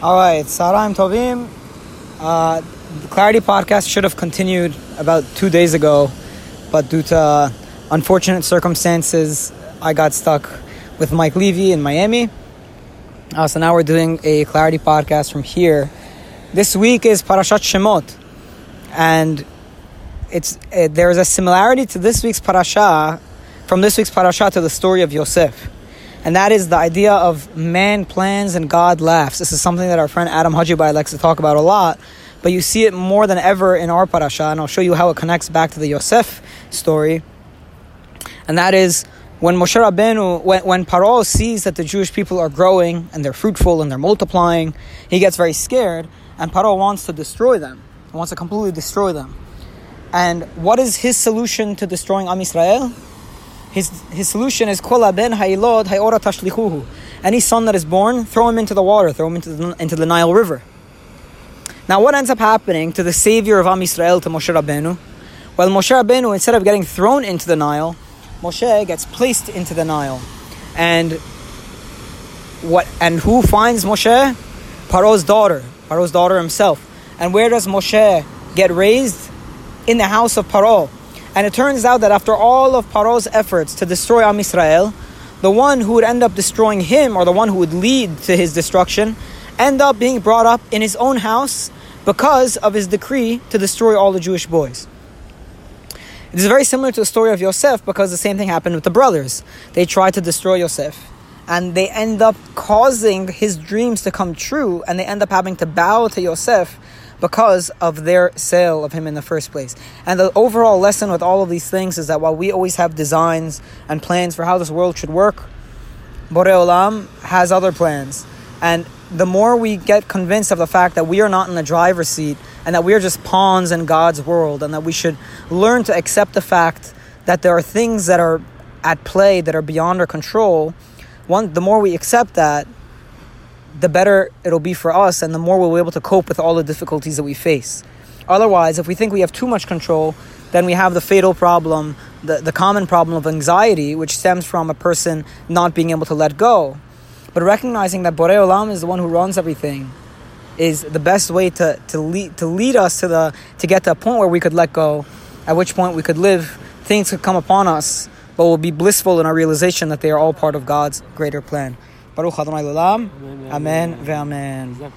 All right, Saraim Tovim. Uh, the Clarity podcast should have continued about two days ago, but due to unfortunate circumstances, I got stuck with Mike Levy in Miami. Uh, so now we're doing a Clarity podcast from here. This week is Parashat Shemot, and it's uh, there is a similarity to this week's parasha, from this week's parasha to the story of Yosef and that is the idea of man plans and God laughs. This is something that our friend Adam Hajibai likes to talk about a lot, but you see it more than ever in our parasha, and I'll show you how it connects back to the Yosef story. And that is when Moshe Rabbeinu, when, when Paro sees that the Jewish people are growing and they're fruitful and they're multiplying, he gets very scared, and Paro wants to destroy them. He wants to completely destroy them. And what is his solution to destroying Am Yisrael? His, his solution is Kol ben hayilod hayora tashlichuhu. Any son that is born, throw him into the water, throw him into the, into the Nile River. Now, what ends up happening to the savior of Am Yisrael, to Moshe Rabbeinu? Well, Moshe Rabbeinu, instead of getting thrown into the Nile, Moshe gets placed into the Nile. And what and who finds Moshe? Paro's daughter, Paro's daughter himself. And where does Moshe get raised? In the house of Paro. And it turns out that after all of Paro's efforts to destroy Am Israel, the one who would end up destroying him, or the one who would lead to his destruction, end up being brought up in his own house because of his decree to destroy all the Jewish boys. It is very similar to the story of Yosef because the same thing happened with the brothers. They tried to destroy Yosef and they end up causing his dreams to come true and they end up having to bow to Yosef because of their sale of him in the first place. And the overall lesson with all of these things is that while we always have designs and plans for how this world should work, Borei Olam has other plans. And the more we get convinced of the fact that we are not in the driver's seat and that we are just pawns in God's world and that we should learn to accept the fact that there are things that are at play that are beyond our control, one the more we accept that, the better it'll be for us and the more we'll be able to cope with all the difficulties that we face. Otherwise, if we think we have too much control, then we have the fatal problem, the, the common problem of anxiety, which stems from a person not being able to let go. But recognizing that Borei Olam is the one who runs everything is the best way to, to, lead, to lead us to, the, to get to a point where we could let go, at which point we could live, things could come upon us, but we'll be blissful in our realization that they are all part of God's greater plan. Baruch Adonai Lelam. Amen. Amen.